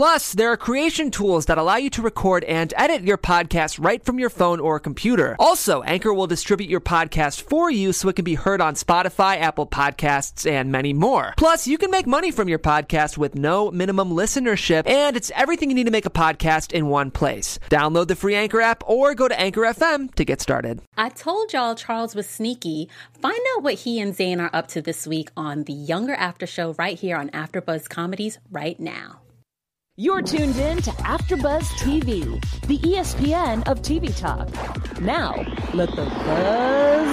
Plus, there are creation tools that allow you to record and edit your podcast right from your phone or computer. Also, Anchor will distribute your podcast for you so it can be heard on Spotify, Apple Podcasts, and many more. Plus, you can make money from your podcast with no minimum listenership, and it's everything you need to make a podcast in one place. Download the free Anchor app or go to Anchor FM to get started. I told y'all Charles was sneaky. Find out what he and Zane are up to this week on the Younger After Show right here on AfterBuzz Comedies right now. You're tuned in to AfterBuzz TV, the ESPN of TV talk. Now, let the buzz.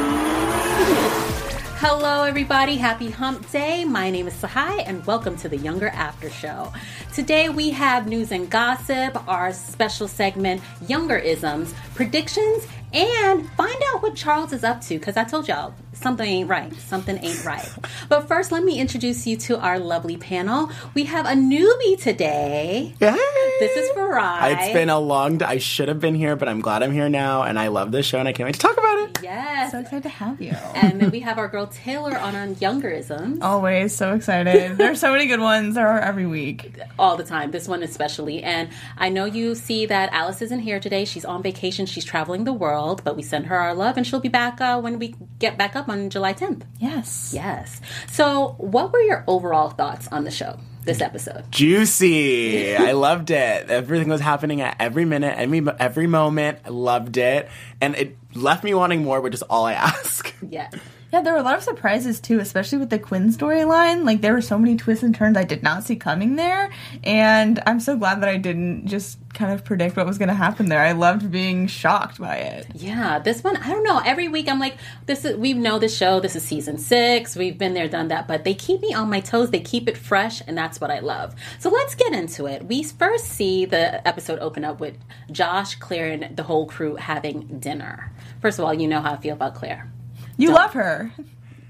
Hello, everybody. Happy Hump Day. My name is Tsahai, and welcome to the Younger After Show. Today we have news and gossip, our special segment, Younger Isms, predictions, and find out what Charles is up to. Because I told y'all something ain't right. Something ain't right. But first, let me introduce you to our lovely panel. We have a newbie today. Yay! This is Farai. It's been a long. I should have been here, but I'm glad I'm here now, and I love this show, and I can't wait to talk about it. Yes. So excited to have you. and then we have our girl Taylor on on Youngerisms. Always so excited. There's so many good ones. There are every week. all the time. This one especially. And I know you see that Alice isn't here today. She's on vacation. She's traveling the world, but we send her our love, and she'll be back uh, when we get back up on July 10th. Yes. Yes. So, what were your overall thoughts on the show? This episode. Juicy. I loved it. Everything was happening at every minute, every every moment. I loved it, and it left me wanting more, which is all I ask. Yeah. Yeah, there were a lot of surprises too, especially with the Quinn storyline. Like there were so many twists and turns I did not see coming there, and I'm so glad that I didn't just kind of predict what was going to happen there. I loved being shocked by it. Yeah, this one I don't know. Every week I'm like, this is we know the show. This is season six. We've been there, done that. But they keep me on my toes. They keep it fresh, and that's what I love. So let's get into it. We first see the episode open up with Josh, Claire, and the whole crew having dinner. First of all, you know how I feel about Claire. You love her.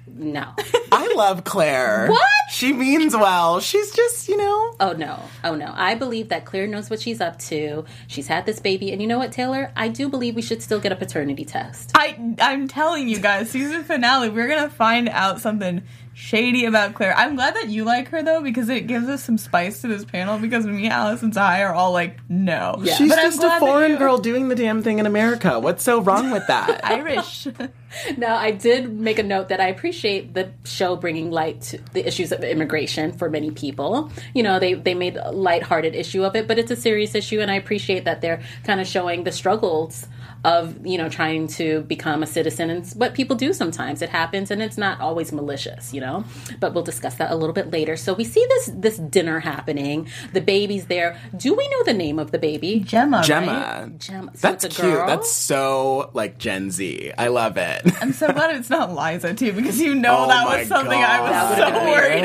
No. I love Claire. What? She means well. She's just, you know. Oh no. Oh no. I believe that Claire knows what she's up to. She's had this baby. And you know what, Taylor? I do believe we should still get a paternity test. I I'm telling you guys, season finale, we're gonna find out something shady about Claire. I'm glad that you like her though, because it gives us some spice to this panel. Because me, Alice, and Zai are all like, no. Yeah. She's But just a foreign you- girl doing the damn thing in America. What's so wrong with that? Irish. Now, I did make a note that I appreciate the show bringing light to the issues of immigration for many people. You know, they, they made a lighthearted issue of it, but it's a serious issue, and I appreciate that they're kind of showing the struggles of, you know, trying to become a citizen and what people do sometimes. It happens, and it's not always malicious, you know? But we'll discuss that a little bit later. So we see this this dinner happening. The baby's there. Do we know the name of the baby? Gemma. Right? Gemma. Gemma. So That's it's a cute. girl? That's so like Gen Z. I love it. I'm so glad it's not Liza too, because you know Oh that was something I was so worried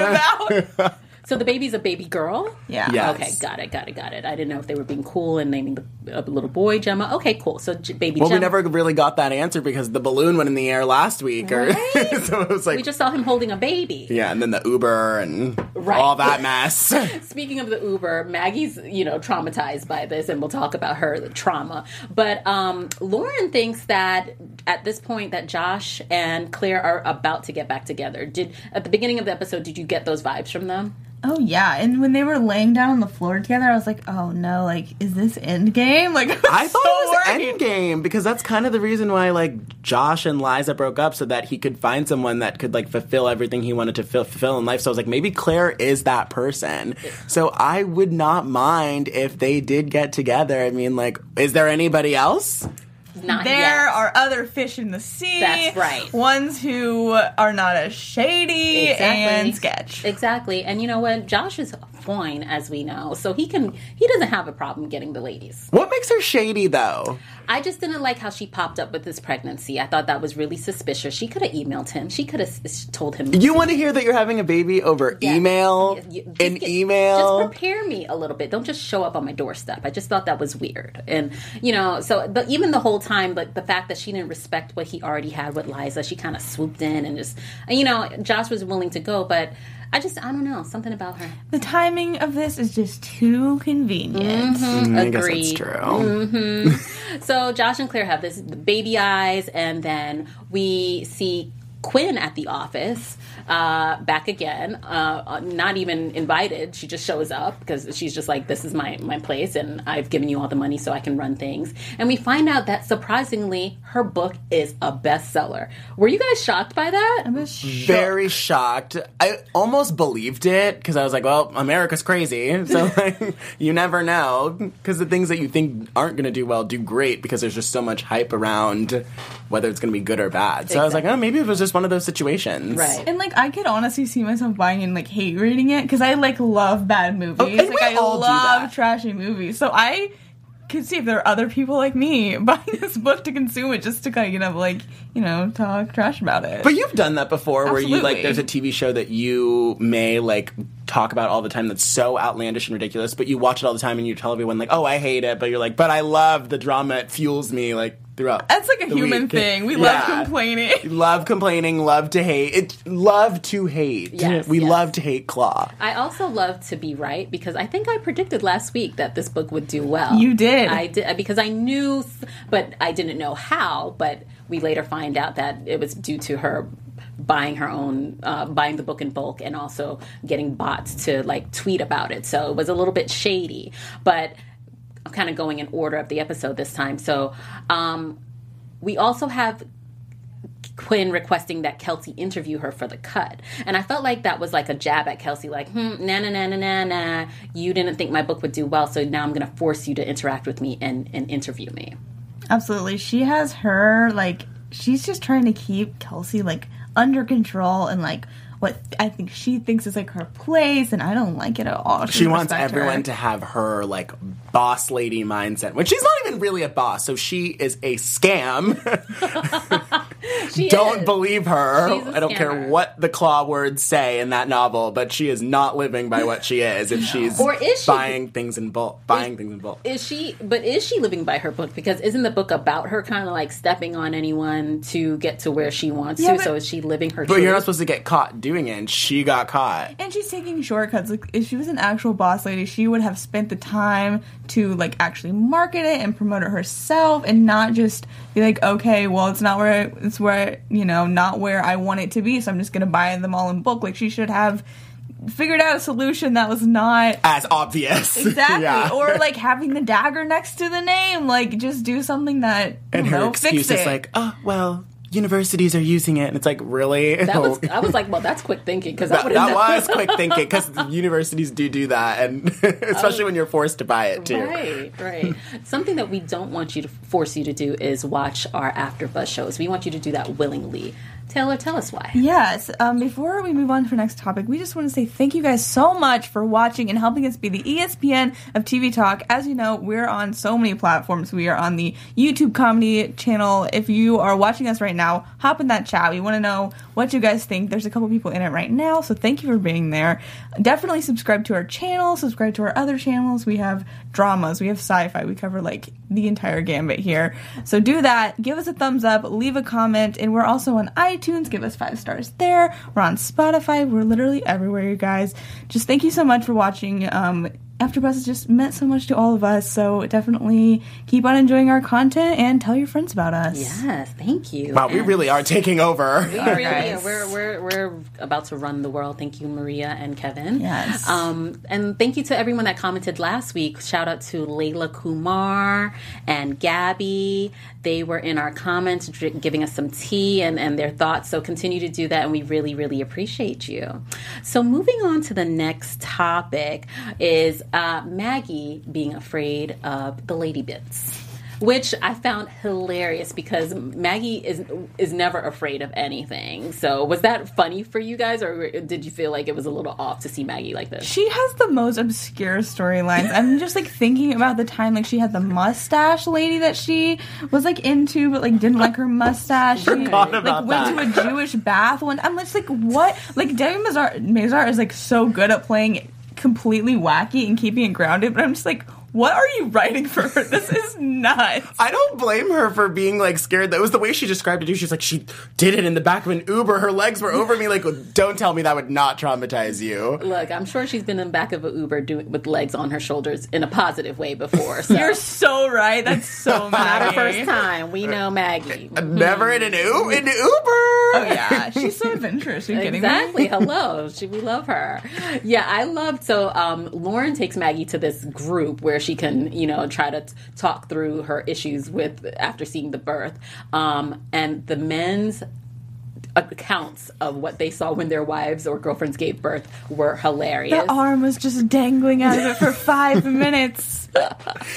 about. So the baby's a baby girl? Yeah. Yes. Okay, got it, got it, got it. I didn't know if they were being cool and naming the a little boy Gemma. Okay, cool. So J- baby Well, Gemma. we never really got that answer because the balloon went in the air last week, or Right? so it was like, We just saw him holding a baby. yeah, and then the Uber and Right. all that mess. Speaking of the Uber, Maggie's you know traumatized by this, and we'll talk about her trauma. But um, Lauren thinks that at this point that Josh and Claire are about to get back together. Did at the beginning of the episode, did you get those vibes from them? Oh yeah, and when they were laying down on the floor together, I was like, "Oh no! Like, is this Endgame?" Like, I thought it was so worried. Endgame because that's kind of the reason why like Josh and Liza broke up so that he could find someone that could like fulfill everything he wanted to fill, fulfill in life. So I was like, maybe Claire is that person. So I would not mind if they did get together. I mean, like, is there anybody else? Not There yet. are other fish in the sea. That's right. Ones who are not as shady and sketch. Exactly. And you know what? Josh is fine, as we know, so he can. He doesn't have a problem getting the ladies. What makes her shady though? I just didn't like how she popped up with this pregnancy. I thought that was really suspicious. She could have emailed him. She could have s- told him. You want to hear that you're having a baby over Yeah. email? You- An get- email? Just prepare me a little bit. Don't just show up on my doorstep. I just thought that was weird. And you know, so but even the whole time, but the fact that she didn't respect what he already had with Liza, she kind of swooped in and just, you know, Josh was willing to go, but. I just I don't know something about her. The timing of this is just too convenient. Mm-hmm. I guess that's Agreed. true. So Josh and Claire have this baby eyes, and then we see Quinn at the office uh, back again. Uh, not even invited. She just shows up because she's just like, "This is my my place, and I've given you all the money so I can run things." And we find out that surprisingly, her book is a bestseller. Were you guys shocked by that? I was Very shocked. I almost believed it because I was like, well, America's crazy. So like, you never know. Because the things that you think aren't going to do well do great because there's just so much hype around whether it's going to be good or bad. So I was like, oh, maybe it was just one of those situations. Right. And like I could honestly see myself buying and like hate reading it because I like love bad movies. Oh, and like we I all do love that. trashy movies. So I could see if there are other people like me buying this book to consume it just to kind of like you know talk trash about it. But you've done that before where you like there's a TV show that you may like talk about all the time that's so outlandish and ridiculous, but you watch it all the time and you tell everyone like, "Oh, I hate it," but you're like, "But I love the drama. It fuels me like throughout." That's like a the human week." thing. We Yeah. love complaining. Love complaining, love to hate. It love to hate. Yes, we yes. love to hate Claw. I also love to be right because I think I predicted last week that this book would do well. You did. I did because I knew, but I didn't know how. But we later find out that it was due to her buying her own, uh, buying the book in bulk, and also getting bots to like tweet about it. So it was a little bit shady, but. I'm kind of going in order of the episode this time. So, um, we also have Quinn requesting that Kelsey interview her for the cut. And I felt like that was like a jab at Kelsey, like, hmm, na na na na na na. You didn't think my book would do well, so now I'm going to force you to interact with me and, and interview me. Absolutely. She has her like she's just trying to keep Kelsey like under control and like what I think she thinks is like her place and I don't like it at all. She wants everyone to have her like boss lady mindset, which she's not even really a boss. So she is a scam. Don't is. believe her. I don't care what the claw words say in that novel, but she is not living by what she is if she's Or is she? buying things in bulk. Buying things in bulk. Is she, but is she living by her book? Because isn't the book about her kind of like stepping on anyone to get to where she wants Yeah, to? but- so is she living her But truth? you're not supposed to get caught doing it, and she got caught. And she's taking shortcuts. Like if she was an actual boss lady, she would have spent the time to like actually market it and promote it herself, and not just be like, okay, well, it's not where I, it's where you know not where I want it to be, so I'm just gonna buy them all in bulk. Like she should have figured out a solution that was not As obvious. exactly, yeah. or like having the dagger next to the name. Like just do something that and her know, excuse fix is like, oh, well, universities are using it. And it's like, really? that was, I was like, well, that's quick thinking because That, that was quick thinking because universities do do that, and especially when you're forced to buy it too. Right, right. Something that we don't want you to force you to do is watch our AfterBuzz shows. We want you to do that willingly. Taylor, tell us why. Yes. Um, before we move on to our next topic, we just want to say thank you guys so much for watching and helping us be the ESPN of TV Talk. As you know, we're on so many platforms. We are on the YouTube comedy channel. If you are watching us right now, hop in that chat. We want to know what you guys think. There's a couple people in it right now, so thank you for being there. Definitely subscribe to our channel, subscribe to our other channels. We have dramas, we have sci fi, we cover like the entire gambit here. So do that. Give us a thumbs up, leave a comment, and we're also on iTunes. Tunes, give us five stars there. We're on Spotify. We're literally everywhere, you guys. Just thank you so much for watching. Um, AfterBuzz has just meant so much to all of us. So definitely keep on enjoying our content and tell your friends about us. Yes, thank you. Wow, we really are taking over. We really are. We're, we're, we're about to run the world. Thank you, Maria and Kevin. Yes. Um, and thank you to everyone that commented last week. Shout out to Layla Kumar and Gabby. They were in our comments dr- giving us some tea and, and their thoughts. So continue to do that, and we really, really appreciate you. So moving on to the next topic is uh, Maggie being afraid of the lady bits. Which I found hilarious because Maggie is is never afraid of anything. So was that funny for you guys, or did you feel like it was a little off to see Maggie like this? She has the most obscure storylines. I'm just like thinking about the time like she had the mustache lady that she was like into, but like didn't like her mustache. She Forgot like about went to a Jewish bath one. I'm just like, what? Like Debi Mazar, Mazar is like so good at playing completely wacky and keeping it grounded, but I'm just like. What are you writing for her? This is nuts. I don't blame her for being like scared. That was the way she described it. too. She's like, she did it in the back of an Uber. Her legs were over me. Like, don't tell me that would not traumatize you. Look, I'm sure she's been in the back of an Uber doing with legs on her shoulders in a positive way before. So. You're so right. That's so not her first time. We know Maggie. Never in an U in an Uber. Oh yeah, she's so adventurous. Are you kidding Exactly. me? Hello. She, we love her. Yeah, I loved. So um, Lauren takes Maggie to this group where she can, you know, try to t- talk through her issues with after seeing the birth. Um, and the men's accounts of what they saw when their wives or girlfriends gave birth were hilarious. The arm was just dangling out of it for five minutes.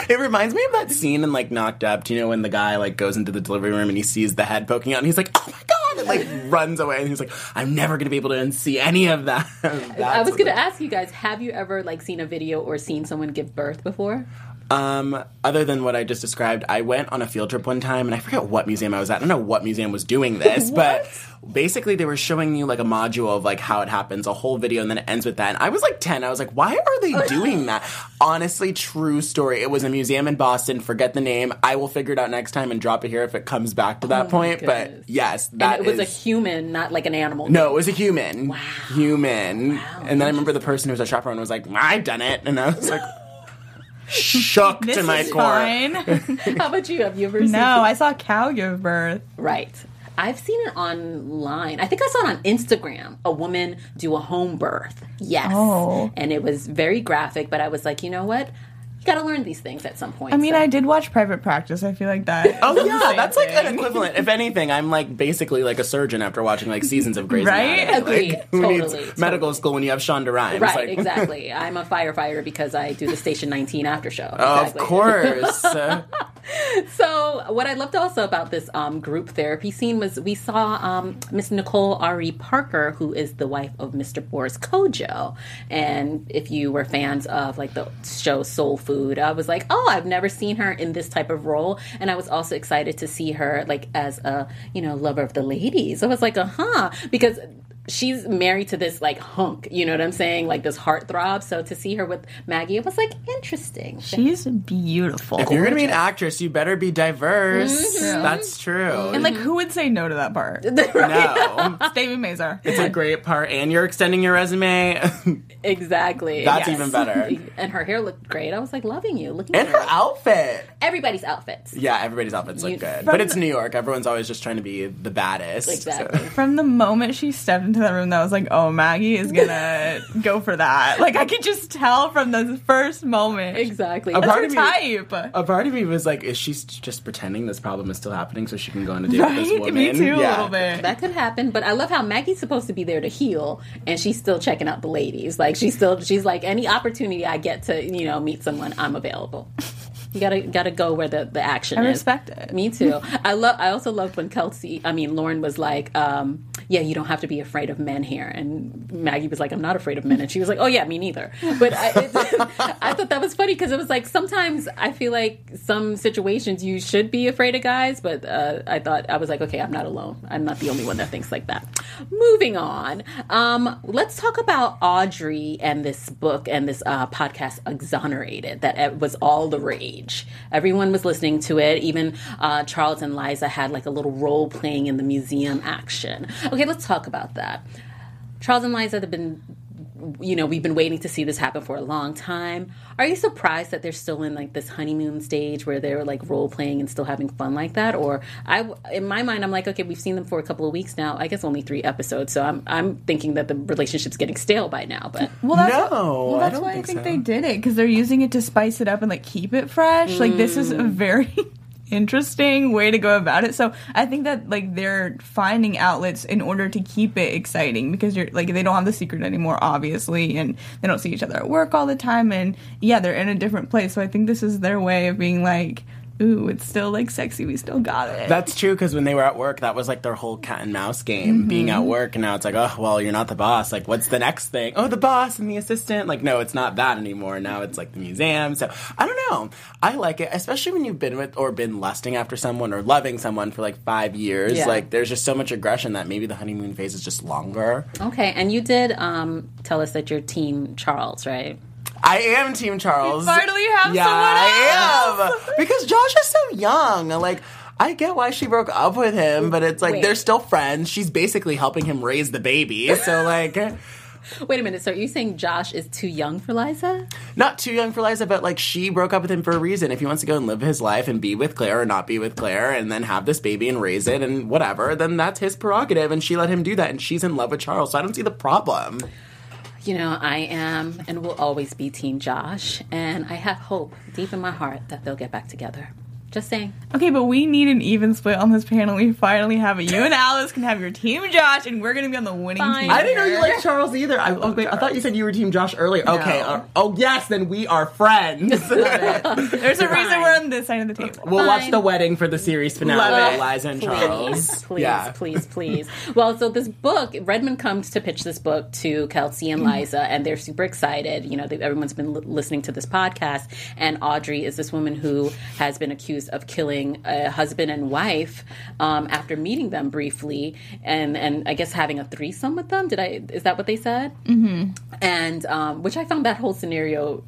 It reminds me of that scene in like Knocked Up. Do you know when the guy like goes into the delivery room and he sees the head poking out and he's like, "Oh my god!" Like runs away and he's like, "I'm never gonna be able to see any of that." I was to ask you guys: Have you ever like seen a video or seen someone give birth before? Um, other than what I just described, I went on a field trip one time and I forget what museum I was at. I don't know what museum was doing this, but basically they were showing you like a module of like how it happens, a whole video, and then it ends with that. And I was like 10. I was like, why are they doing that? Honestly, true story. It was a museum in Boston. Forget the name. I will figure it out next time and drop it here if it comes back to that point. But yes, And that it was a human, not like an animal. no, it was a human. Wow. Human. Wow. And then I remember the person who was a chaperone was like, I've done it. And I was like, shook This to my is core. fine. How about you? Have you ever seen? no, I saw a cow give birth. Right. I've seen it online. I think I saw it on Instagram. A woman do a home birth. Yes. Oh. And it was very graphic, but I was like, you know what? You got to learn these things at some point. I mean, so- I did watch Private Practice. I feel like that. Oh yeah, same that's like an equivalent. If anything, I'm like basically like a surgeon after watching like seasons of Grey's Right? Anatomy. Agreed. Like, who Totally, needs totally. medical school when you have Shonda Rhimes? Right, Like, exactly. I'm a firefighter because I do the Station 19 after show. Of course. So, what I loved also about this um, group therapy scene was we saw um, Miss Nicole Ari Parker, who is the wife of Mr. Boris Kodjoe. And if you were fans of like the show Soul Food, I was like, oh, I've never seen her in this type of role. And I was also excited to see her like as a you know lover of the ladies. I was like, uh huh, because she's married to this like hunk, you know what I'm saying, like this heartthrob. So to see her with Maggie, it was like interesting. She's beautiful. if you're gonna be an actress, you better be diverse. Mm-hmm. That's true. and like, who would say no to that part? no, Debi Mazar. it's a great part, and you're extending your resume, Exactly. That's yes. even better. And her hair looked great. I was like loving you, looking and at her outfit. everybody's outfits. Yeah, everybody's outfits look good, From but it's New York. Everyone's always just trying to be the baddest. so- Exactly. From the moment she stepped into that room, that was like, oh, Maggie is gonna go for that. Like, I could just tell from the first moment. Exactly. A That's part her of me- type. A part of me was like, is she just pretending this problem is still happening so she can go on a date with this woman? Me too, a little bit. that could happen, but I love how Maggie's supposed to be there to heal, and she's still checking out the ladies. Like she's still, she's like, any opportunity I get to, you know, meet someone, I'm available. You gotta, gotta go where the the action I is. respect it. Me too. I love. I also loved when Kelsey, I mean Lauren, was like, um, "Yeah, you don't have to be afraid of men here," and Maggie was like, "I'm not afraid of men," and she was like, "Oh yeah, me neither." But I, I thought that was funny because it was like sometimes I feel like some situations you should be afraid of guys, but uh, I thought I was like, "Okay, I'm not alone. I'm not the only one that thinks like that." Moving on, um, let's talk about Audrey and this book and this uh, podcast, Exonerated, that it was all the rage. Everyone was listening to it. Even uh, Charles and Liza had like a little role playing in the museum action. Okay, let's talk about that. Charles and Liza have been, you know, we've been waiting to see this happen for a long time. Are you surprised that they're still in like this honeymoon stage where they're like role playing and still having fun like that? Or I, in my mind, I'm like, okay, we've seen them for a couple of weeks now. I guess only three episodes, so I'm I'm thinking that the relationship's getting stale by now. But Well, that's No, well, I that's don't why think I think so. they did it because they're using it to spice it up and like keep it fresh. Like this is a Mm. very interesting way to go about it. So I think that like they're finding outlets in order to keep it exciting because you're like they don't have the secret anymore, obviously, and they don't see each other at work all the time, and yeah, they're in a different place. So I think this is their way of being like. Ooh, it's still like sexy. We still got it. That's true because when they were at work, that was like their whole cat and mouse game, being Mm-hmm. at work. And now it's like, oh, well, you're not the boss. Like, what's the next thing? Oh, the boss and the assistant. Like, no, it's not that anymore. Now it's like the museum. So I don't know. I like it, especially when you've been with or been lusting after someone or loving someone for like five years. Yeah. Like, there's just so much aggression that maybe the honeymoon phase is just longer. okay, and you did um, tell us that you're Team Charles, right? I am Team Charles. finally have yeah, someone else. I am because Josh is so young. Like. I get why she broke up with him, but it's like Wait. they're still friends. She's basically helping him raise the baby. So like Wait a minute. So are you saying Josh is too young for Liza? not too young for Liza, but like she broke up with him for a reason. If he wants to go and live his life and be with Claire or not be with Claire and then have this baby and raise it and whatever, then that's his prerogative and she let him do that and she's in love with Charles. So I don't see the problem. You know, I am and will always be Team Josh, and I have hope deep in my heart that they'll get back together. Just saying. Okay, but we need an even split on this panel. We finally have it. You and Alice can have your team Josh, and we're gonna be on the winning Fine. team. I didn't know you liked Charles either. I, oh, wait, I thought you said you were Team Josh earlier. Okay. No. uh, oh, yes, then we are friends. There's a reason we're on this side of the table. we'll watch the wedding for the series finale Love it. Liza and Please, Charles. please, yeah. please, please. Well, so this book, Redmond comes to pitch this book to Kelsey and Liza, and they're super excited. You know, everyone's been li- listening to this podcast, and Audrey is this woman who has been accused of killing a husband and wife um, after meeting them briefly, and and I guess having a threesome with them. Did I? Is that what they said? Mm-hmm. And um, which I found that whole scenario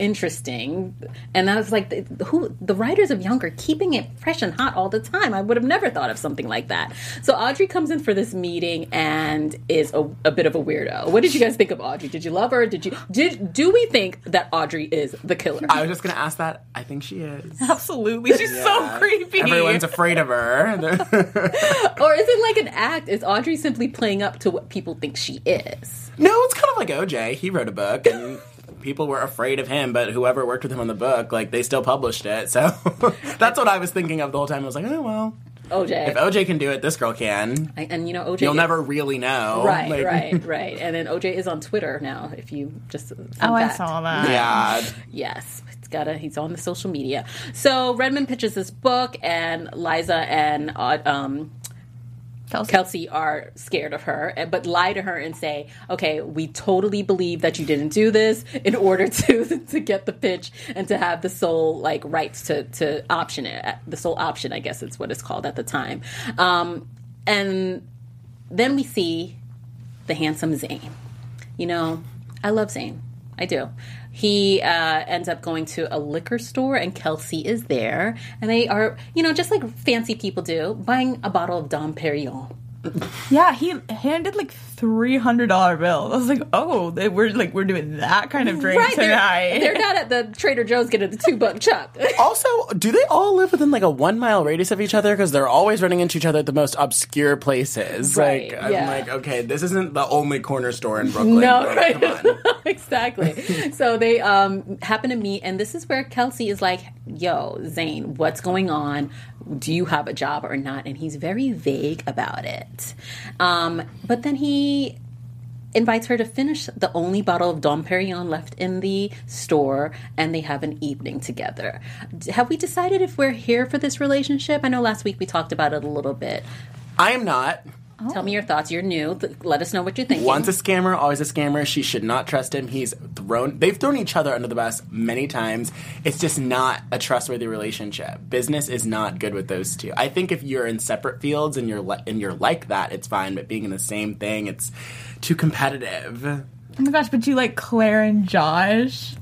interesting. And i was like the- who the writers of younger keeping it fresh and hot all the time. I would have never thought of something like that. So audrey comes in for this meeting and is a, a bit of a weirdo. What did you guys think of audrey? Did you love her? Did you did do we think that audrey is the killer? I was just going to ask that. I think she is. Absolutely, she's so creepy. Everyone's afraid of her. or is it like an act? Is audrey simply playing up to what people think she is? No, it's kind of like OJ. He wrote a book and people were afraid of him, but whoever worked with him on the book, like they still published it. So that's what I was thinking of the whole time. I was like, oh well, oj if OJ can do it, this girl can. I- and you know oj You'll is- never really know. right Like- right right and then oj is on twitter now if you just fun Oh, I saw that. Yeah. Yes, it's gotta. He's on the social media. So Redmond pitches this book, and Liza and uh, um, Kelsey. Kelsey are scared of her, but lie to her and say, "Okay, we totally believe that you didn't do this in order to to get the pitch and to have the sole like rights to to option it. The sole option, I guess, it's what it's called at the time. Um, and then we see the handsome Zane. You know, I love Zane. I do. He uh, ends up going to a liquor store, and Kelsey is there, and they are, you know, just like fancy people do, buying a bottle of Dom Perignon. Yeah, he handed like three hundred dollar bill. I was like, oh, they, we're like we're doing that kind of drink they're, tonight. they're not at the Trader Joe's getting the two buck chuck. Also, do they all live within like a one mile radius of each other? Because they're always running into each other at the most obscure places. Right, like, I'm like, okay, this isn't the only corner store in Brooklyn. No, Like, right. Come on. exactly. So they um, happen to meet, and this is where Kelsey is like, "Yo, Zane, what's going on? Do you have a job or not?" And he's very vague about it. Um, but then he invites her to finish the only bottle of Dom Perignon left in the store, and they have an evening together. Have we decided if we're here for this relationship? I know last week we talked about it a little bit. I am not. Tell me your thoughts. You're new. Let us know what you think. thinking. Once a scammer, always a scammer. She should not trust him. He's thrown. They've thrown each other under the bus many times. It's just not a trustworthy relationship. Business is not good with those two. I think if you're in separate fields and you're li- and you're like that, it's fine. But being in the same thing, it's too competitive. oh my gosh, but you like Claire and Josh.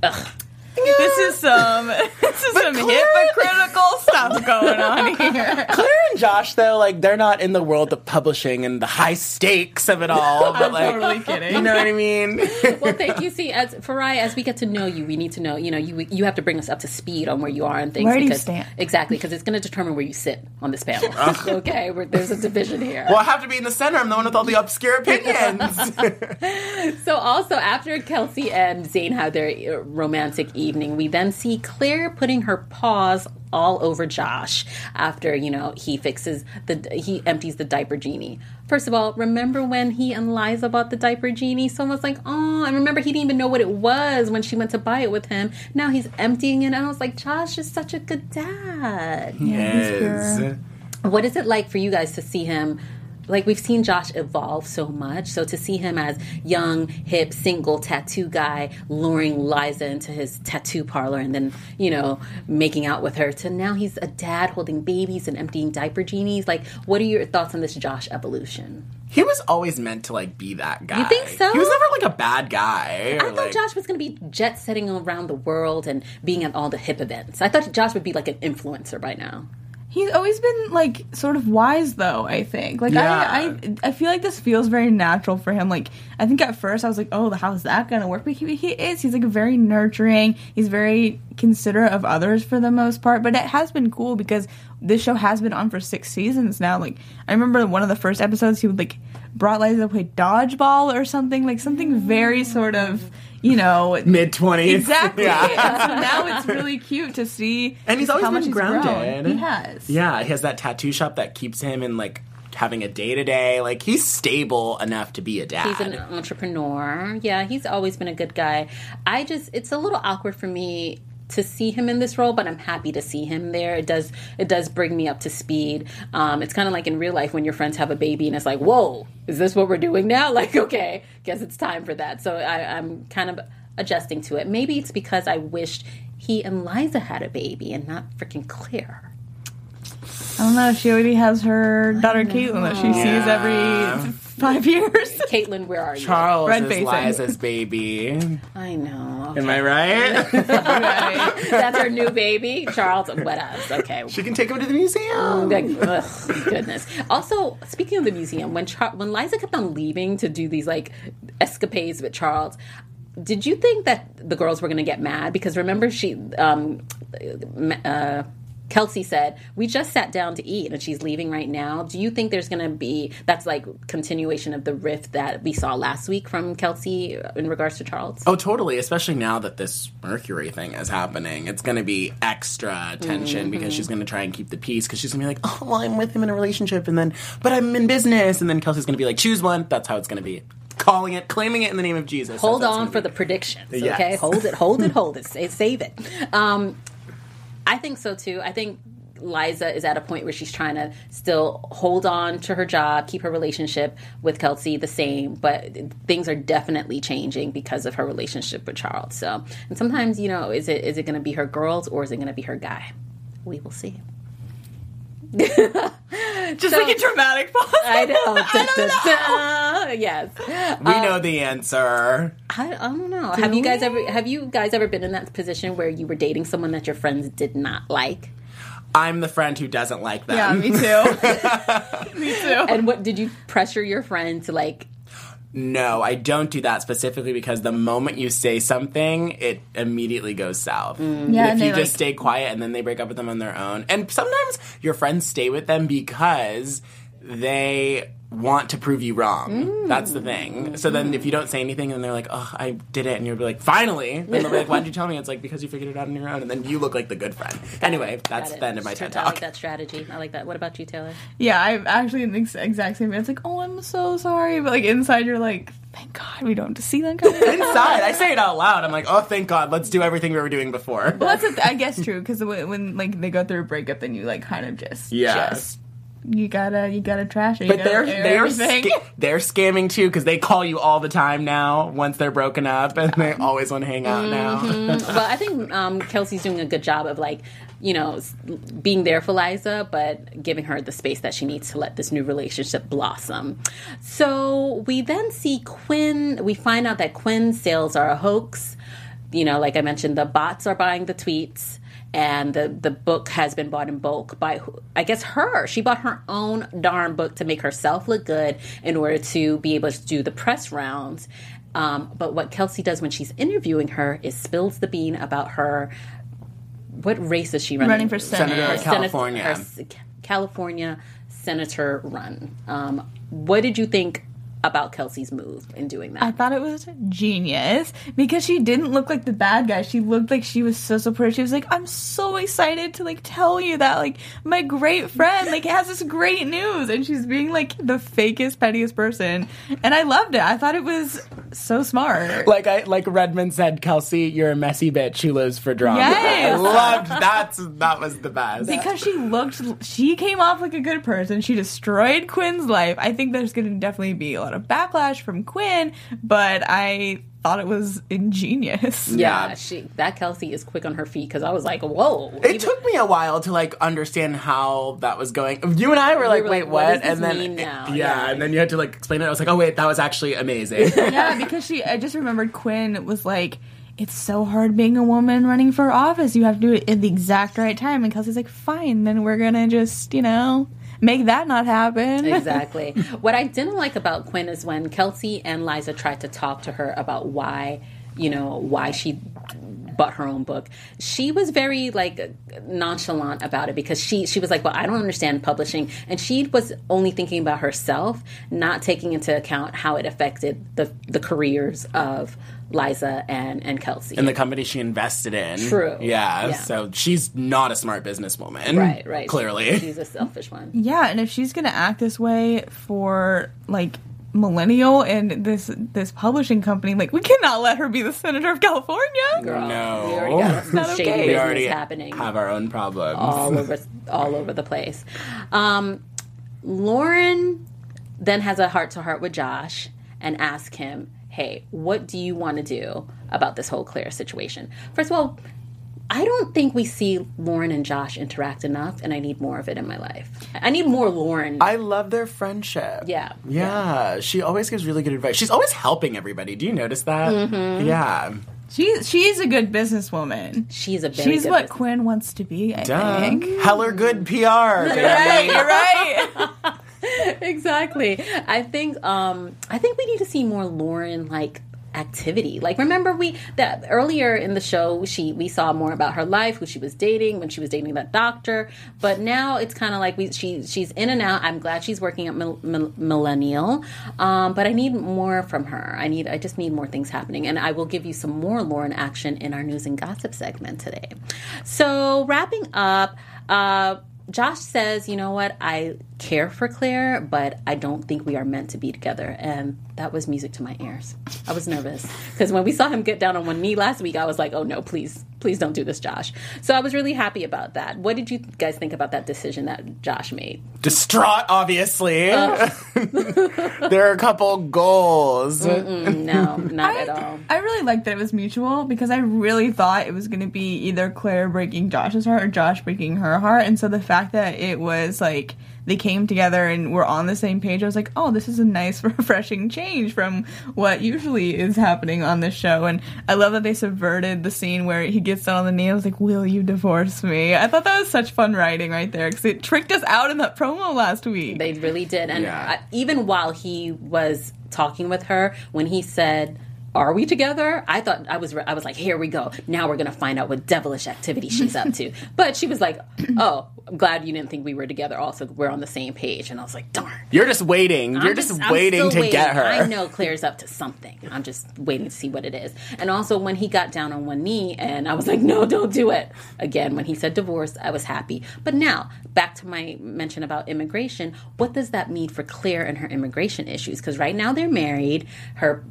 This is some this is some Claire- hypocritical stuff going on here. Claire and Josh, though, like they're not in the world of publishing and the high stakes of it all. But I'm like, totally kidding. you know what I mean? well, thank you. See, as Farai, as we get to know you, we need to know. You know, you you have to bring us up to speed on where you are and things. Where do you stand? Exactly, because it's going to determine where you sit on this panel. okay, where there's a division here. well, I have to be in the center. I'm the one with all the obscure opinions. So, also after Kelsey and Zane have their romantic evening, we then see Claire putting her paws all over Josh after you know he fixes the he empties the diaper genie. First of all, remember when he and Liza bought the diaper genie? Someone's like, oh, and remember he didn't even know what it was when she went to buy it with him. Now he's emptying it, and I was like, Josh is such a good dad. yes. What is it like for you guys to see him like we've seen Josh evolve so much. So to see him as young, hip, single tattoo guy luring Liza into his tattoo parlor and then, you know, making out with her to now he's a dad holding babies and emptying diaper genies. Like, what are your thoughts on this Josh evolution? He was always meant to like be that guy. You think so? He was never like a bad guy. I thought like- Josh was going to be jet setting around the world and being at all the hip events. I thought Josh would be like an influencer by now. He's always been like sort of wise though, I think. Like Yeah. I, I I feel like this feels very natural for him. Like I think at first I was like, "Oh, how's that going to work?" But he, he is. He's like very nurturing. He's very considerate of others for the most part, but it has been cool because this show has been on for 6 seasons now. Like I remember one of the first episodes he would like brought Liza to play dodgeball or something, like something very sort of, you know, mid twenties. Exactly. Yeah. So now it's really cute to see And he's just always how been much he's grounded. He has. Yeah, he has that tattoo shop that keeps him in like having a day to day. Like he's stable enough to be a dad. He's an entrepreneur. Yeah, he's always been a good guy. I just it's a little awkward for me to see him in this role, but I'm happy to see him there. It does it does bring me up to speed. Um, it's kind of like in real life when your friends have a baby and it's like, whoa, is this what we're doing now? Like, okay, guess it's time for that. So I, I'm kind of adjusting to it. Maybe it's because I wished he and Liza had a baby and not freaking Claire. I don't know. She already has her daughter Caitlin that she sees every five years. Caitlin, where are you? Charles Red is facing. Liza's baby. I know. Am I right? That's her new baby, Charles. What else? Okay, she can take him to the museum. Like, ugh, goodness. Also, speaking of the museum, when Char- when Liza kept on leaving to do these like escapades with Charles, did you think that the girls were going to get mad? Because remember, she, um, uh, Kelsey said, "We just sat down to eat, and she's leaving right now." Do you think there's going to be that's like continuation of the rift that we saw last week from Kelsey in regards to Charles? Oh, totally. Especially now that this Mercury thing is happening, it's going to be extra tension because she's going to try and keep the peace because she's going to be like, "Oh, well, I'm with him in a relationship, and then, but I'm in business," and then Kelsey's going to be like, "Choose one." That's how it's going to be. Calling it, claiming it in the name of Jesus. hold That's how it's on for be. the predictions Yes. okay hold it hold it hold it save it um i think so too. I think liza is at a point where she's trying to still hold on to her job keep her relationship with kelsey the same but things are definitely changing because of her relationship with charles. So and sometimes you know is it is it going to be her girls or is it going to be her guy? We will see Just like a dramatic pause. i know Da, know. da. yes We um, know the answer. I, I don't know. Have you guys ever have you guys ever been in that position where you were dating someone that your friends did not like? I'm the friend who doesn't like them. Yeah, me too. me too. And what did you pressure your friend to like? No, I don't do that specifically because the moment you say something, it immediately goes south. Mm. Yeah, if you just like- stay quiet and then they break up with them on their own. And sometimes your friends stay with them because they want to prove you wrong. Mm. That's the thing. So then if you don't say anything and they're like, oh, I did it, and you'll be like, finally. Then they'll be like, why did you tell me? It's like, because you figured it out on your own. And then you look like the good friend. Anyway, that's Got the end of my TED I like talk. that strategy. I like that. What about you, Taylor? Yeah, I'm actually in the exact same way. It's like, oh, I'm so sorry. But like inside, you're like, thank God we don't have to see them coming. well, Inside, I say it out loud. I'm like, oh, thank God, let's do everything we were doing before. Well, that's a th- I guess true because when, when like they go through a breakup, then you like kind of just Yeah. just you gotta you gotta trash it. But they're they're sca- they're scamming too because they call you all the time now. Once they're broken up, and they always want to hang out now. well, I think um, Kelsey's doing a good job of like, you know, being there for Liza, but giving her the space that she needs to let this new relationship blossom. So we then see Quinn. We find out that Quinn's sales are a hoax. You know, like I mentioned, the bots are buying the tweets. And the, the book has been bought in bulk by, I guess, her. She bought her own darn book to make herself look good in order to be able to do the press rounds. Um, but what Kelsey does when she's interviewing her is spills the bean about her. What race is she running? Running for Senate. Senator Her of Senate- California. her California senator run. Um, what did you think about Kelsey's move in doing that. I thought it was genius because she didn't look like the bad guy. She looked like she was so supportive. She was like, "I'm so excited to like tell you that like my great friend like has this great news," and she's being like the fakest, pettiest person. And I loved it. I thought it was so smart. Like I like Redmond said, Kelsey, you're a messy bitch who lives for drama. Yes. I loved that's that was the best. because she looked, she came off like a good person. She destroyed Quinn's life. I think there's going to definitely be a lot of backlash from Quinn, but I thought it was ingenious. yeah, Yeah. she that Kelsey is quick on her feet because I was like, whoa. It Even- took me a while to like understand how that was going. You and I were like, were "Wait, like, what?" what does this and then mean now? yeah, Yeah. and then you had to like explain it. I was like, "Oh wait, that was actually amazing." yeah, because she, I just remembered Quinn was like, it's so hard being a woman running for office. You have to do it at the exact right time. And Kelsey's like, fine, then we're gonna just, you know, make that not happen. exactly. what I didn't like about Quinn is when Kelsey and Liza tried to talk to her about why, you know, why she bought her own book. She was very like nonchalant about it because she she was like, "Well, I don't understand publishing," and she was only thinking about herself, not taking into account how it affected the the careers of Liza and and Kelsey. and the company she invested in. True. Yeah, Yeah. So she's not a smart businesswoman. right, right. Clearly. she's a selfish one. Yeah, and if she's gonna act this way for like millennial and this this publishing company, like we cannot let her be the senator of California. Girl, No. we already got some not shady okay. we business already happening. have our own problems. all over all over the place. Um, Lauren then has a heart to heart with Josh and asks him, "Hey, what do you want to do about this whole Claire situation?" First of all, I don't think we see Lauren and Josh interact enough, and I need more of it in my life. I need more Lauren. I love their friendship. Yeah. Yeah. She always gives really good advice. She's always helping everybody. Do you notice that? Mm-hmm. Yeah. She she's a good businesswoman. She's a very She's good what business- Quinn wants to be. I Duh. think. Heller good PR. Right, you're right. exactly. I think um I think we need to see more Lauren like activity. Like remember we that earlier in the show she we saw more about her life, who she was dating when she was dating that doctor, but now it's kind of like we she she's in and out. I'm glad she's working at Mil- Mil- Millennial. Um but I need more from her. I need I just need more things happening and I will give you some more Lauren action in our news and gossip segment today. So, wrapping up uh Josh says, you know what, I care for Claire, but I don't think we are meant to be together. And that was music to my ears. I was nervous because when we saw him get down on one knee last week, I was like, oh no, please, please don't do this, Josh. So I was really happy about that. What did you guys think about that decision that Josh made? Distraught, obviously. Oh. there are a couple goals. No, not at all. I really liked that it was mutual because I really thought it was going to be either Claire breaking Josh's heart or Josh breaking her heart. And so the fact that it was like they came together and were on the same page, I was like, oh, this is a nice, refreshing change from what usually is happening on this show. And I love that they subverted the scene where he gets down on the knee. I was like, will you divorce me? I thought that was such fun writing right there because it tricked us out in that promo last week. They really did. And Yeah. I, even while he was talking with her, when he said, are we together? I thought I was. I was like, here we go. Now we're gonna find out what devilish activity she's up to. But she was like, oh, I'm glad you didn't think we were together. Also, we're on the same page. And I was like, darn. You're just waiting. You're I'm just, waiting to waiting. get her. I know Claire's up to something. I'm just waiting to see what it is. And also, when he got down on one knee, and I was like, no, don't do it. Again, when he said divorce, I was happy. But now, back to my mention about immigration, what does that mean for Claire and her immigration issues? Because right now they're married. Her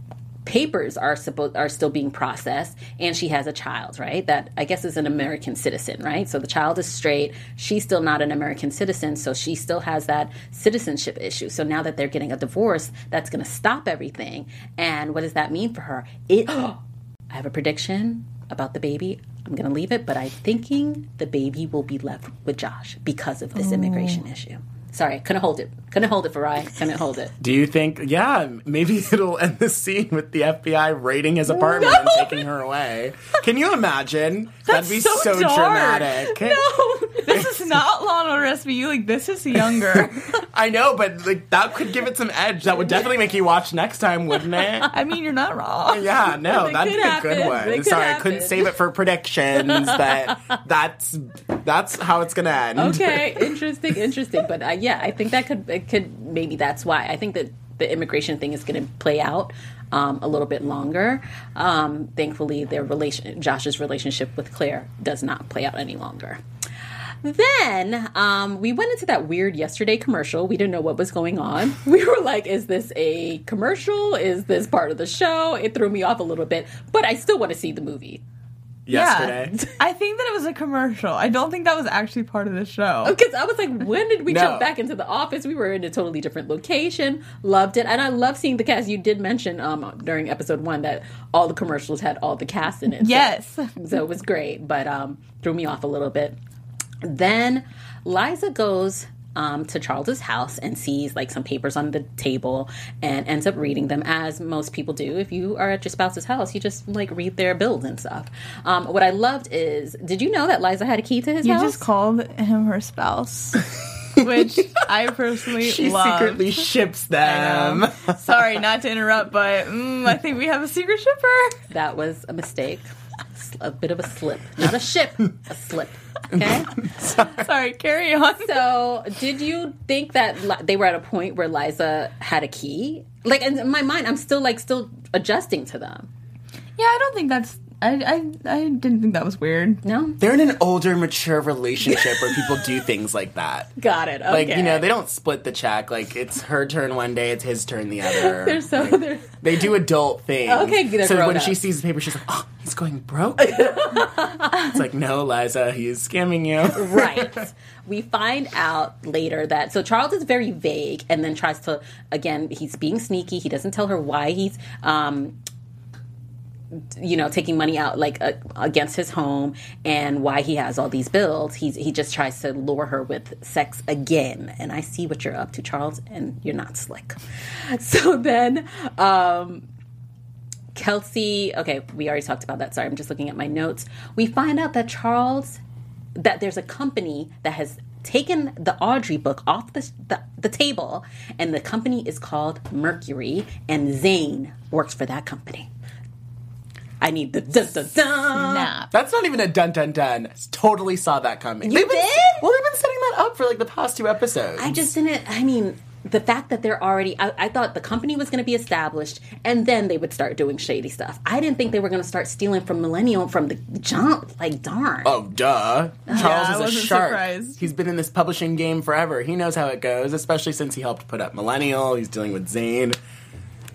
papers are supposed are still being processed and she has a child right? That i guess is an american citizen right? So the child is straight. She's still not an american citizen so she still has that citizenship issue. So now that they're getting a divorce that's going to stop everything. And what does that mean for her? It i have a prediction about the baby. I'm going to leave it but i'm thinking the baby will be left with josh because of this oh. immigration issue sorry couldn't hold it couldn't hold it for Ryan. couldn't hold it Do you think, yeah, maybe it'll end the scene with the FBI raiding his apartment and taking her away? Can you imagine? That'd be so so, dark. dramatic. this is not Law and Order SVU. Like this is younger. I know, but like that could give it some edge. That would definitely make you watch next time, wouldn't it? I mean, you're not wrong. Yeah, no, that'd could be a happen. good one. could Sorry, I couldn't save it for predictions, but that's that's how it's gonna end. okay interesting interesting but uh, yeah i think that could it could maybe that's why i think that the immigration thing is going to play out um, a little bit longer. Um, thankfully, their relation, Josh's relationship with Claire, does not play out any longer. Then um, we went into that weird yesterday commercial. We didn't know what was going on. We were like, is this a commercial? Is this part of the show? It threw me off a little bit, but I still want to see the movie. Yesterday. Yeah. I think that it was a commercial. I don't think that was actually part of the show. Because I was like, when did we No. jump back into the office? We were in a totally different location. Loved it. And I love seeing the cast. You did mention um, during episode one that all the commercials had all the cast in it. So- Yes. So, it was great, but um, threw me off a little bit. Then Liza goes um, to Charles's house and sees like some papers on the table and ends up reading them as most people do. If you are at your spouse's house, you just like read their bills and stuff. Um, what I loved is, did you know that Liza had a key to his You house? just called him her spouse, which I personally She love. secretly ships them. Sorry, not to interrupt, but mm, I think we have a secret shipper. That was a mistake. A bit of a slip. Not a ship, a slip. Okay? Sorry, carry on. So, did you think that Li- they were at a point where Liza had a key? Like, in my mind, I'm still like, still adjusting to them. Yeah, I don't think that's. I, I I didn't think that was weird. No? They're in an older, mature relationship where people do things like that. Got it. Okay. Like, you know, they don't split the check. Like, it's her turn one day, it's his turn the other. They're so. Like, They're, they do adult things. Okay, they're So grown when up. she sees the paper, she's like, oh, he's going broke? it's like, no, Liza, he's scamming you. right. We find out later that so Charles is very vague and then tries to again he's being sneaky. He doesn't tell her why he's um you know taking money out like uh, against his home and why he has all these bills. He's he just tries to lure her with sex again. And I see what you're up to Charles and you're not slick. So then um Kelsey, okay, we already talked about that. Sorry, I'm just looking at my notes. We find out that Charles, that there's a company that has taken the Audrey book off the, the, the table, and the company is called Mercury, and Zane works for that company. I need the dun dun dun. Nah. That's not even a dun dun dun. Totally saw that coming. You They've been- did? Well, they've been setting that up for like the past two episodes. I just didn't. I mean, the fact that they're already. I, I thought the company was going to be established, and then they would start doing shady stuff. I didn't think they were going to start stealing from millennial from the jump. Like, darn. Oh, duh. Charles I is a wasn't shark. surprised. He's been in this publishing game forever. He knows how it goes, especially since he helped put up Millennial. He's dealing with Zane.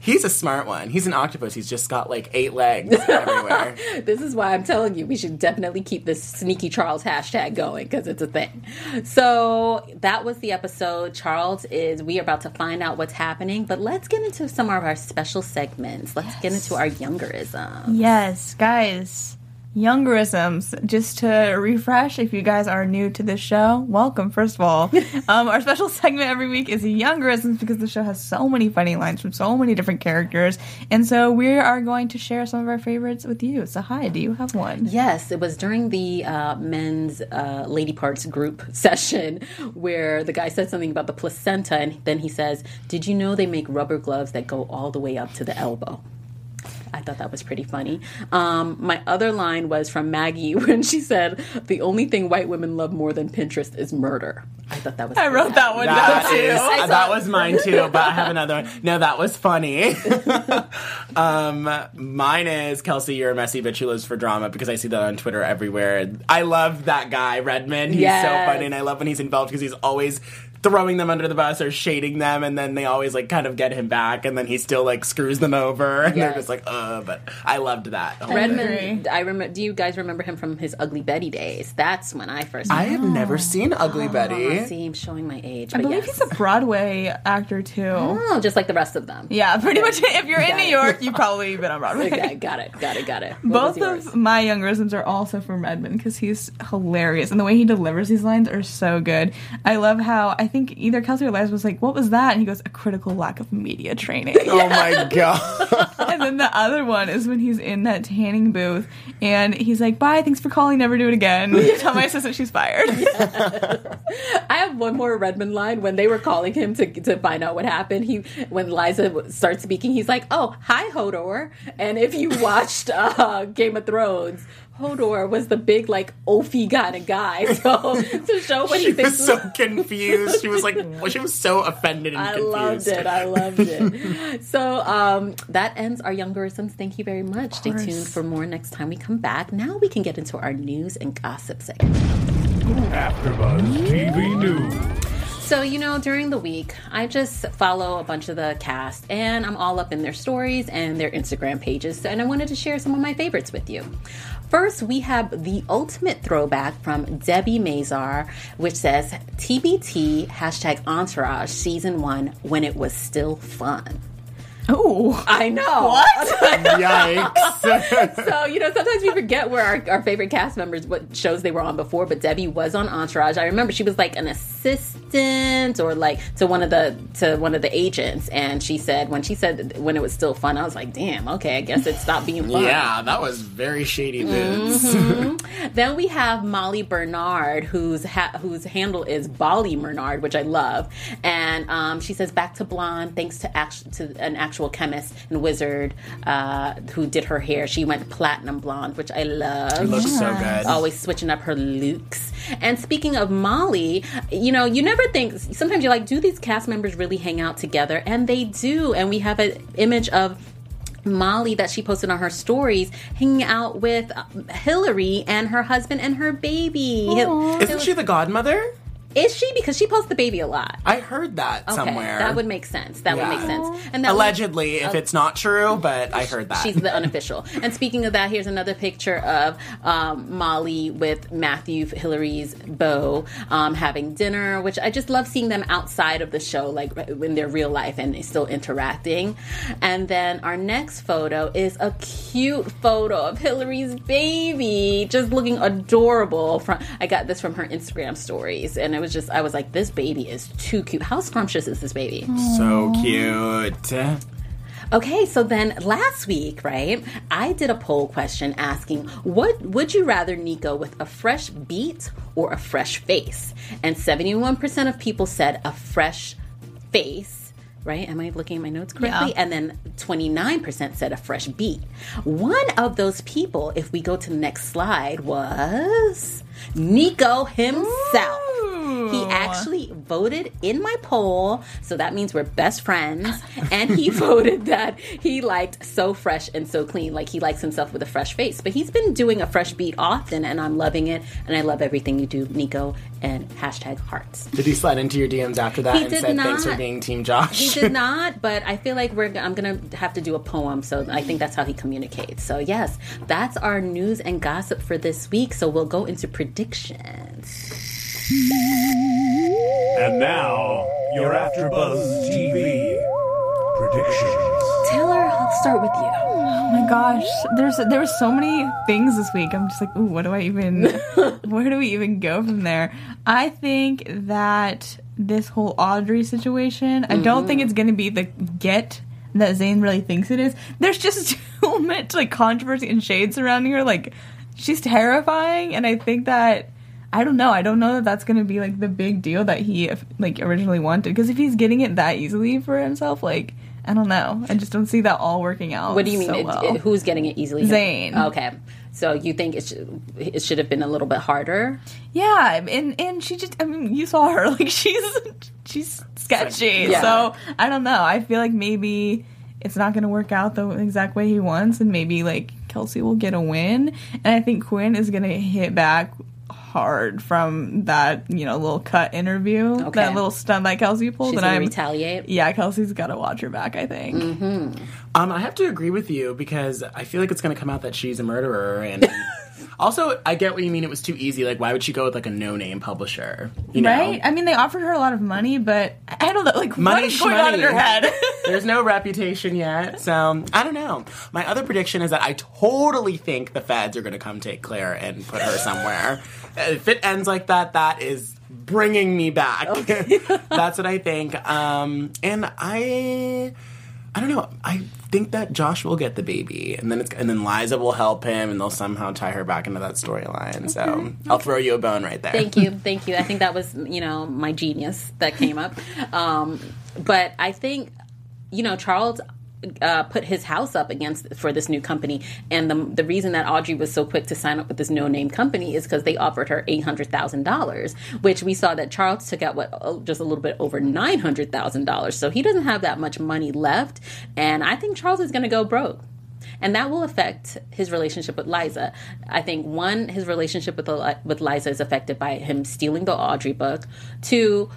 He's a smart one. He's an octopus. He's just got like eight legs everywhere. This is why I'm telling you we should definitely keep this sneaky Charles hashtag going because it's a thing. So that was the episode. Charles is we are about to find out what's happening, but let's get into some of our special segments. Let's get into our youngerism. Yes, guys. Youngerisms. Just to refresh, if you guys are new to this show, welcome, first of all. um, our special segment every week is Youngerisms because the show has so many funny lines from so many different characters. And so we are going to share some of our favorites with you. So, hi, do you have one? Yes, it was during the uh, men's uh, lady parts group session where the guy said something about the placenta, and then he says, "Did you know they make rubber gloves that go all the way up to the elbow?" I thought that was pretty funny. Um, my other line was from Maggie when she said, "The only thing white women love more than Pinterest is murder." I thought that was. I wrote that one That down is, too. that was mine too, but I have another one. No, that was funny. um, mine is Kelsey, you're a messy bitch who lives for drama because I see that on Twitter everywhere. I love that guy, Redmond. He's Yes. so funny, and I love when he's involved because he's always throwing them under the bus or shading them, and then they always like kind of get him back, and then he still like screws them over, and they're just like, uh. But I loved that. whole. Redmond. I remember. Do you guys remember him from his Ugly Betty days? That's when I first. I have never seen Ugly Betty. I see, I'm showing my age. I but believe yes. he's a Broadway actor too. Oh, just like the rest of them. Yeah, pretty much. If you're in Got New. York, you've probably been on Broadway. Okay, got it, got it, got it. What Both yours? of my youngerisms are also from Redmond because he's hilarious and the way he delivers these lines are so good. I love how I think either Kelsey or Liz was like, "What was that?" And he goes, "A critical lack of media training." Oh my god. and then the other one is when he's in that tanning booth and he's like, "Bye, thanks for calling, never do it again." Tell my assistant she's fired. I have one more Redmond line when they were calling him to to find out what happened. He when Liza starts speaking, he's like, "Oh, hi Hodor." And if you watched uh, Game of Thrones, Hodor was the big like oafy kind of guy. So to show what She he thinks was so confused. She was like, she was so offended and I confused. loved it. I loved it. so um, that ends our youngerisms. Thank you very much. Stay tuned for more next time we come back. Now we can get into our news and gossip segment. AfterBuzz TV News. So, you know, during the week, I just follow a bunch of the cast and I'm all up in their stories and their Instagram pages. And I wanted to share some of my favorites with you. First, we have the ultimate throwback from Debi Mazar, which says TBT hashtag Entourage season one when it was still fun. Oh, I know. What? Yikes. so you know sometimes we forget where our, our favorite cast members what shows they were on before but debi was on entourage i remember she was like an assistant or like to one of the to one of the agents and she said when she said when it was still fun i was like damn okay i guess it stopped being fun yeah, that was very shady. Mm-hmm. Then we have Molly Bernard, whose ha- whose handle is Bolly Bernard, which I love, and um, she says back to blonde thanks to act- to an actual chemist and wizard uh, who did her hair. She went platinum blonde, which I love. She looks so good. Always switching up her looks. And speaking of Molly, you know, you never think. Sometimes you're like, do these cast members really hang out together? And they do. And we have an image of Molly that she posted on her stories hanging out with uh, Hilary and her husband and her baby. Hil- Isn't she the godmother? Is she? Because she posts the baby a lot. I heard that Okay, somewhere. that would make sense. That would make sense. And Allegedly, if it's not true, but I heard that. She's the unofficial. And speaking of that, here's another picture of um, Molly with Matthew, Hilary's beau, um, having dinner, which I just love seeing them outside of the show, like in their real life and still interacting. And then our next photo is a cute photo of Hilary's baby, just looking adorable. From I got this from her Instagram stories, and it was just I was like, this baby is too cute. How scrumptious is this baby? so cute. Okay, so then last week, right, I did a poll question asking, what would you rather Nico with a fresh beat or a fresh face? And 71% of people said a fresh face, right? Am I looking at my notes correctly? Yeah. And then 29% said a fresh beat. One of those people, if we go to the next slide, was Nico himself. He oh. actually voted in my poll, so that means we're best friends. And he voted that he liked so fresh and so clean, like he likes himself with a fresh face. But he's been doing a fresh beat often, and I'm loving it. And I love everything you do, Nico. And hashtag hearts. Did he slide into your DMs after that He and did said thanks for being Team Josh? He did not, but I feel like we're. I'm gonna have to do a poem, so I think that's how he communicates. So yes, that's our news and gossip for this week. So we'll go into predictions. And now, your AfterBuzz TV predictions. Taylor, I'll start with you. Oh my gosh, there's there were so many things this week. I'm just like, ooh, what do I even where do we even go from there? I think that this whole Audrey situation, I don't think mm-hmm. it's gonna be the get that Zane really thinks it is. There's just too much like controversy and shade surrounding her. Like she's terrifying, and I think that I don't know. I don't know that that's going to be like the big deal that he like originally wanted. Because if he's getting it that easily for himself, like I don't know. I just don't see that all working out. What do you mean? so it- well. it- who's getting it easily? Zane. Okay, so you think it should it should have been a little bit harder? Yeah, and and she just I mean you saw her like she's she's sketchy. Yeah. So I don't know. I feel like maybe it's not going to work out the exact way he wants, and maybe like Kelsey will get a win, and I think Quinn is going to hit back hard from that you know little cut interview, Okay. that little stunt that Kelsey pulled, She's and I'm retaliate. yeah, Kelsey's got to watch her back. I think. Um, I have to agree with you because I feel like it's going to come out that she's a murderer, and also I get what you mean. It was too easy. Like, why would she go with like a no-name publisher? You know, Right? I mean, they offered her a lot of money, but I don't know. Like, Money what is going on in her head? There's no reputation yet, so I don't know. My other prediction is that I totally think the feds are going to come take Clare and put her somewhere. If it ends like that, that is bringing me back. Okay. That's what I think. Um, and I, I don't know. I think that Josh will get the baby, and then it's and then Liza will help him, and they'll somehow tie her back into that storyline. So I'll throw you a bone right there. Thank you, thank you. I think that was you know my genius that came up. Um, but I think you know Charles uh, put his house up against for this new company. And the the reason that Audrey was so quick to sign up with this no name company is because they offered her eight hundred thousand dollars, which we saw that Charles took out what uh, just a little bit over nine hundred thousand dollars. So he doesn't have that much money left, and I think Charles is going to go broke and that will affect his relationship with Liza. I think one, his relationship with with Liza is affected by him stealing the Audrey book. Two,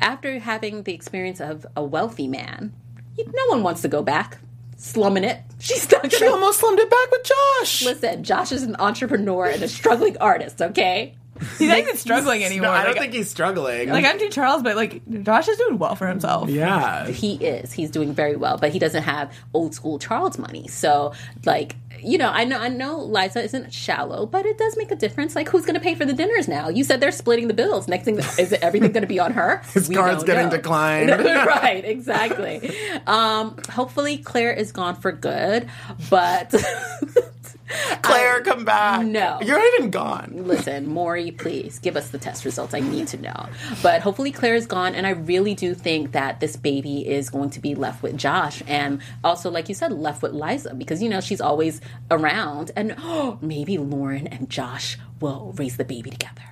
after having the experience of a wealthy man, no one wants to go back slumming it. She's not She gonna almost slummed it back with Josh. listen. Josh is an entrepreneur and a struggling artist. Okay, He's not even struggling anymore. No, I don't like, think he's struggling. like I'm Team Charles, but like Josh is doing well for himself. yeah. he is. He's doing very well, but he doesn't have old school Charles money. So, like, you know, I know, I know, Liza isn't shallow, but it does make a difference. Like, who's going to pay for the dinners now? You said they're splitting the bills. Next thing, is everything going to be on her? His We card's getting know. declined. right, exactly. Um, hopefully, Clare is gone for good, but. Clare, come back. no. You're not even gone. listen, Maury, please give us the test results. I need to know. But hopefully Clare is gone, and I really do think that this baby is going to be left with Josh, and also, like you said, left with Liza because you know she's always around, and oh, maybe Lauren and Josh will raise the baby together.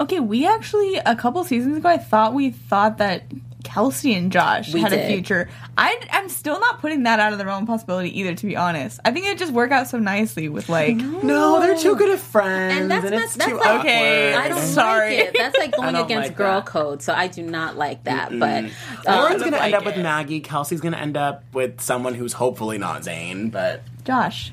Okay, we actually a couple seasons ago, I thought we thought that Kelsey and Josh We had a future. I, I'm still not putting that out of the realm of possibility either. To be honest, I think it just work out so nicely with like. No, they're too good of friends. And that's not- it's that's too like- Okay, I don't Sorry. like it. That's like going against like girl that. code, so I do not like that. But Lauren's um, gonna like end up it. with Maggie. Kelsey's gonna end up with someone who's hopefully not Zane, but Josh.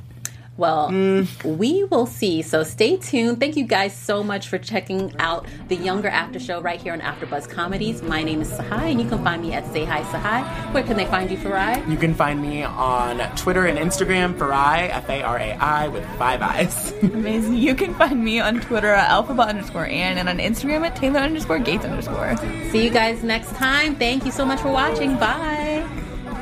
Well, Mm. we will see. So stay tuned. Thank you guys so much for checking out the Younger After Show right here on AfterBuzz Comedies. My name is Tsahai, and you can find me at Say Hi Tsahai. Where can they find you, Farai? you can find me on Twitter and Instagram, Farai, F A R A I, with five eyes. Amazing. You can find me on Twitter at alphabet underscore Ann and on Instagram at Taylor underscore Gates underscore. See you guys next time. Thank you so much for watching. Bye.